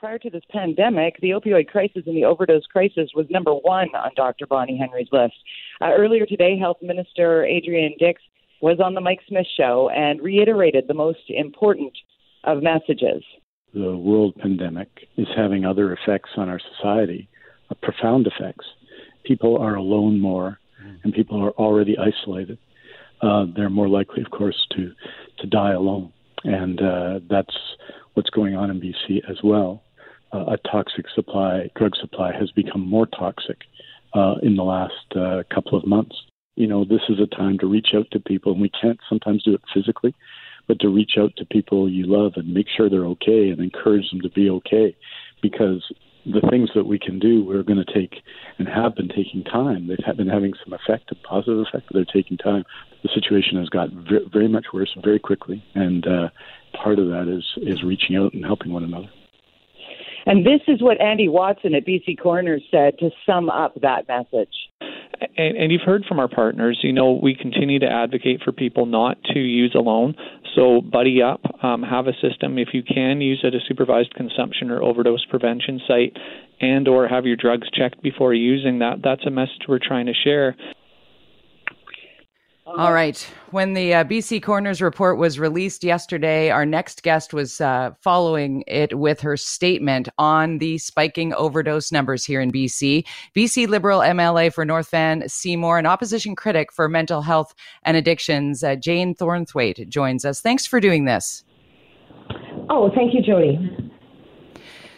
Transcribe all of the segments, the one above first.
prior to this pandemic, the opioid crisis and the overdose crisis was number one on Dr. Bonnie Henry's list. Uh, earlier today, Health Minister Adrian Dix was on the Mike Smith show and reiterated the most important of messages. The world pandemic is having other effects on our society, uh, profound effects. People are alone more, and people are already isolated. Uh, they're more likely, of course, to to die alone, and uh, that's what's going on in BC as well. Uh, a toxic supply, drug supply, has become more toxic uh, in the last uh, couple of months. You know, this is a time to reach out to people, and we can't sometimes do it physically, but to reach out to people you love and make sure they're okay and encourage them to be okay, because the things that we can do, we're going to take and have been taking time. They've been having some effect, a positive effect, but they're taking time. The situation has got very much worse very quickly, and uh, part of that is is reaching out and helping one another. And this is what Andy Watson at BC Coroners said to sum up that message. And, and, you've heard from our partners, you know, we continue to advocate for people not to use alone. So buddy up, um, have a system. If you can, use at a supervised consumption or overdose prevention site and or have your drugs checked before using that. That's a message we're trying to share. All right. When the uh, BC Coroners report was released yesterday, our next guest was uh, following it with her statement on the spiking overdose numbers here in BC. BC Liberal MLA for North Van Seymour, an opposition critic for mental health and addictions, uh, Jane Thornthwaite, joins us. Thanks for doing this. Oh, thank you, Jody.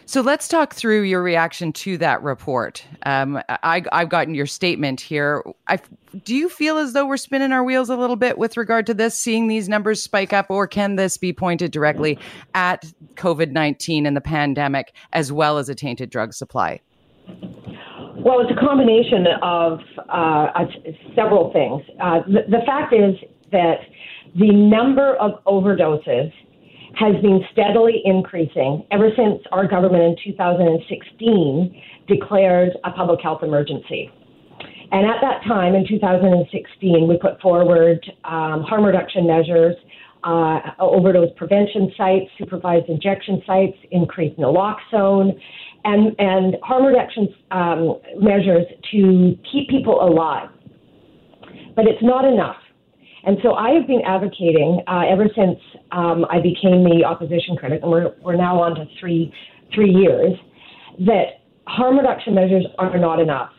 So let's talk through your reaction to that report. Um, I, have gotten your statement here. I, do you feel as though we're spinning our wheels a little bit with regard to this, seeing these numbers spike up, or can this be pointed directly at COVID 19 and the pandemic, as well as a tainted drug supply? Well, it's a combination of uh, several things. Uh, the, the fact is that the number of overdoses has been steadily increasing ever since our government in 2016 declared a public health emergency. And at that time, in 2016, we put forward um, harm reduction measures, uh, overdose prevention sites, supervised injection sites, increased naloxone, and, and harm reduction um, measures to keep people alive. But it's not enough. And so I have been advocating uh, ever since um, I became the opposition critic, and we're, we're now on to three, three years, that harm reduction measures are not enough.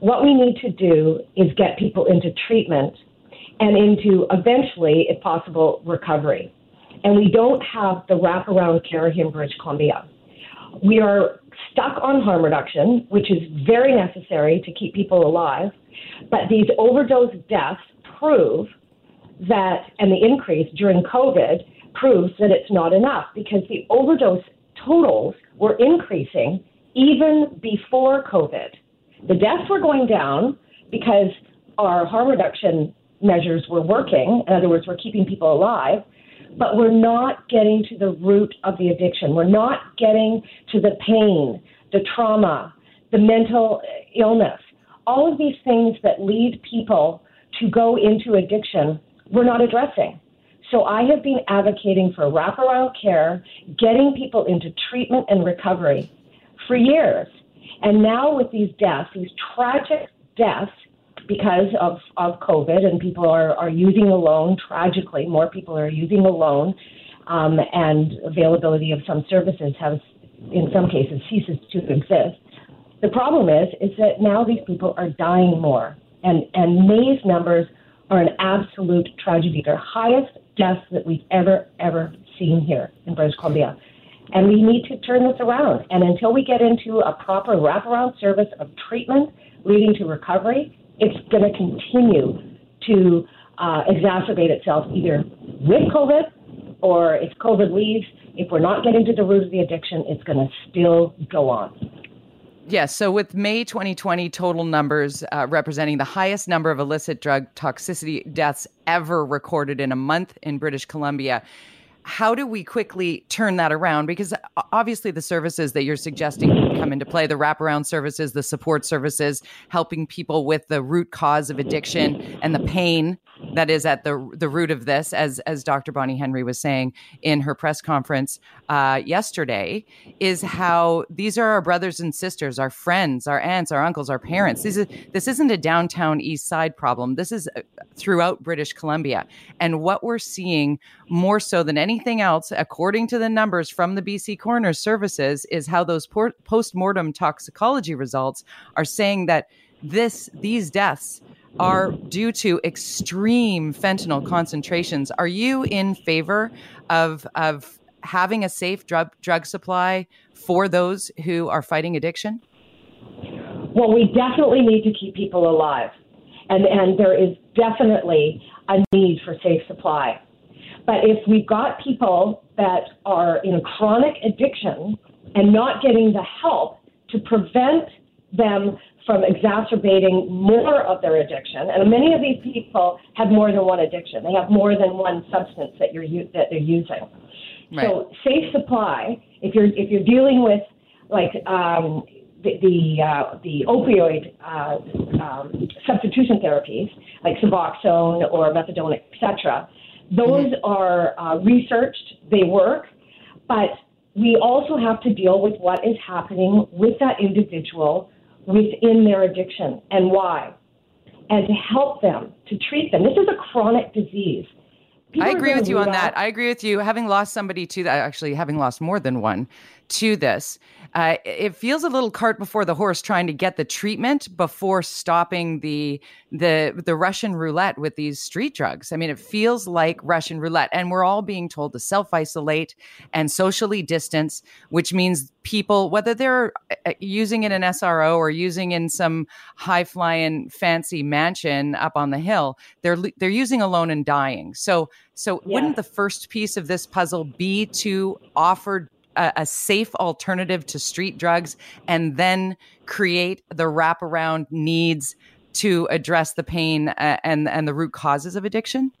What we need to do is get people into treatment and into eventually, if possible, recovery. And we don't have the wraparound care here in British Columbia. We are stuck on harm reduction, which is very necessary to keep people alive. But these overdose deaths prove that, and the increase during COVID proves that it's not enough because the overdose totals were increasing even before COVID. The deaths were going down because our harm reduction measures were working. In other words, we're keeping people alive, but we're not getting to the root of the addiction. We're not getting to the pain, the trauma, the mental illness, all of these things that lead people to go into addiction we're not addressing. So I have been advocating for wraparound care, getting people into treatment and recovery for years. And now with these deaths, these tragic deaths because of, of COVID and people are, are using alone, tragically, more people are using alone, um, and availability of some services has, in some cases, ceases to exist. The problem is, is that now these people are dying more. And, and May's numbers are an absolute tragedy. They're highest deaths that we've ever, ever seen here in British Columbia. And we need to turn this around. And until we get into a proper wraparound service of treatment leading to recovery, it's going to continue to uh, exacerbate itself either with COVID or if COVID leaves. If we're not getting to the root of the addiction, it's going to still go on. Yes. So, with May 2020 total numbers uh, representing the highest number of illicit drug toxicity deaths ever recorded in a month in British Columbia, how do we quickly turn that around? Because obviously, the services that you're suggesting come into play the wraparound services, the support services, helping people with the root cause of addiction and the pain that is at the the root of this, as as Dr. Bonnie Henry was saying in her press conference uh, yesterday, is how these are our brothers and sisters, our friends, our aunts, our uncles, our parents. This is this isn't a downtown east side problem. This is uh, throughout British Columbia, and what we're seeing more so than anything else, according to the numbers from the BC Coroner Services, is how those post mortem toxicology results are saying that this these deaths are due to extreme fentanyl concentrations. Are you in favor of of having a safe drug drug supply for those who are fighting addiction? Well, we definitely need to keep people alive, and and there is definitely a need for safe supply. But if we've got people that are in chronic addiction and not getting the help to prevent them from exacerbating more of their addiction. And many of these people have more than one addiction. They have more than one substance that you're that they're using. Right. So safe supply. If you're if you're dealing with like um, the the, uh, the opioid uh, um, substitution therapies like Suboxone or methadone, etc. Those mm-hmm. are uh, researched. They work, but we also have to deal with what is happening with that individual within their addiction and why, and to help them, to treat them. This is a chronic disease. People I agree with you on that. I agree with you. Having lost somebody to that, actually, having lost more than one to this, uh, it feels a little cart before the horse trying to get the treatment before stopping the the the Russian roulette with these street drugs. I mean, it feels like Russian roulette, and we're all being told to self isolate and socially distance, which means people, whether they're uh, using in SRO or using in some high flying fancy mansion up on the hill, they're they're using alone and dying. So so yeah. wouldn't the first piece of this puzzle be to offer a, a, safe alternative to street drugs and then create the wraparound needs to address the pain uh, and and the root causes of addiction?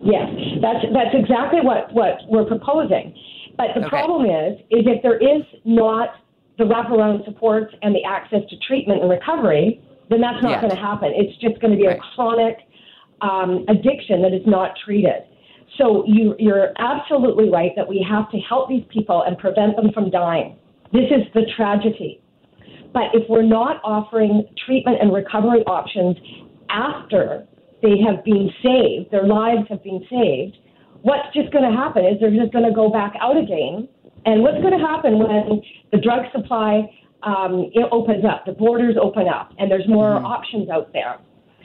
Yes, that's that's exactly what what we're proposing. But the okay. problem is, is if there is not the wraparound supports and the access to treatment and recovery, then that's not going to happen. It's just going to be right. a chronic um, addiction that is not treated. So you, you're absolutely right that we have to help these people and prevent them from dying. This is the tragedy. But if we're not offering treatment and recovery options after they have been saved, their lives have been saved, what's just going to happen is they're just going to go back out again. And what's going to happen when the drug supply um, it opens up, the borders open up, and there's more mm-hmm. options out there?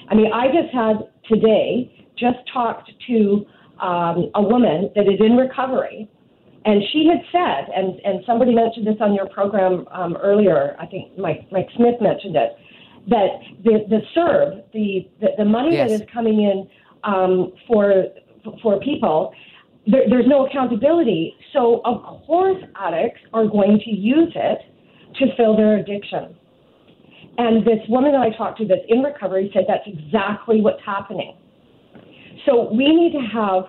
I mean, I just had today just talked to um, a woman that is in recovery, and she had said, and, and somebody mentioned this on your program um, earlier, I think Mike, Mike Smith mentioned it, that the, the CERB, the, the, the money yes. that is coming in um, for, for people, there, there's no accountability. So, of course, addicts are going to use it to fill their addiction. And this woman that I talked to that's in recovery said that's exactly what's happening. So we need to have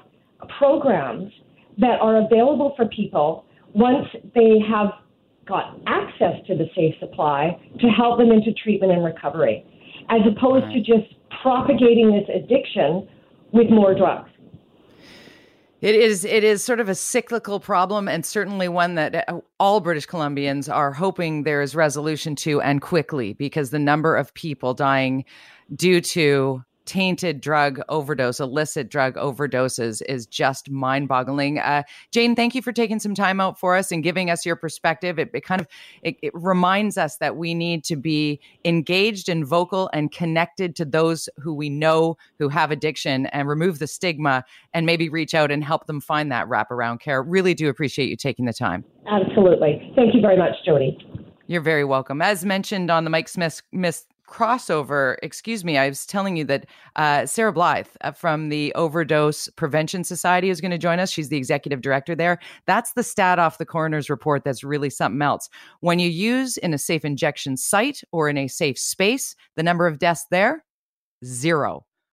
programs that are available for people once they have got access to the safe supply to help them into treatment and recovery, as opposed to just propagating this addiction with more drugs. It is it is sort of a cyclical problem and certainly one that uh, all British Columbians are hoping there is resolution to and quickly because the number of people dying due to tainted drug overdose, illicit drug overdoses is just mind boggling. Uh, Jane, thank you for taking some time out for us and giving us your perspective. It, it kind of it, it, reminds us that we need to be engaged and vocal and connected to those who we know who have addiction and remove the stigma and maybe reach out and help them find that wraparound care. Really do appreciate you taking the time. Absolutely. Thank you very much, Jody. You're very welcome. As mentioned on the Mike Smith, Smith crossover, excuse me, I was telling you that uh, Sarah Blyth uh, from the Overdose Prevention Society is going to join us. She's the executive director there. That's the stat off the coroner's report that's really something else. When you use in a safe injection site or in a safe space, the number of deaths there, zero.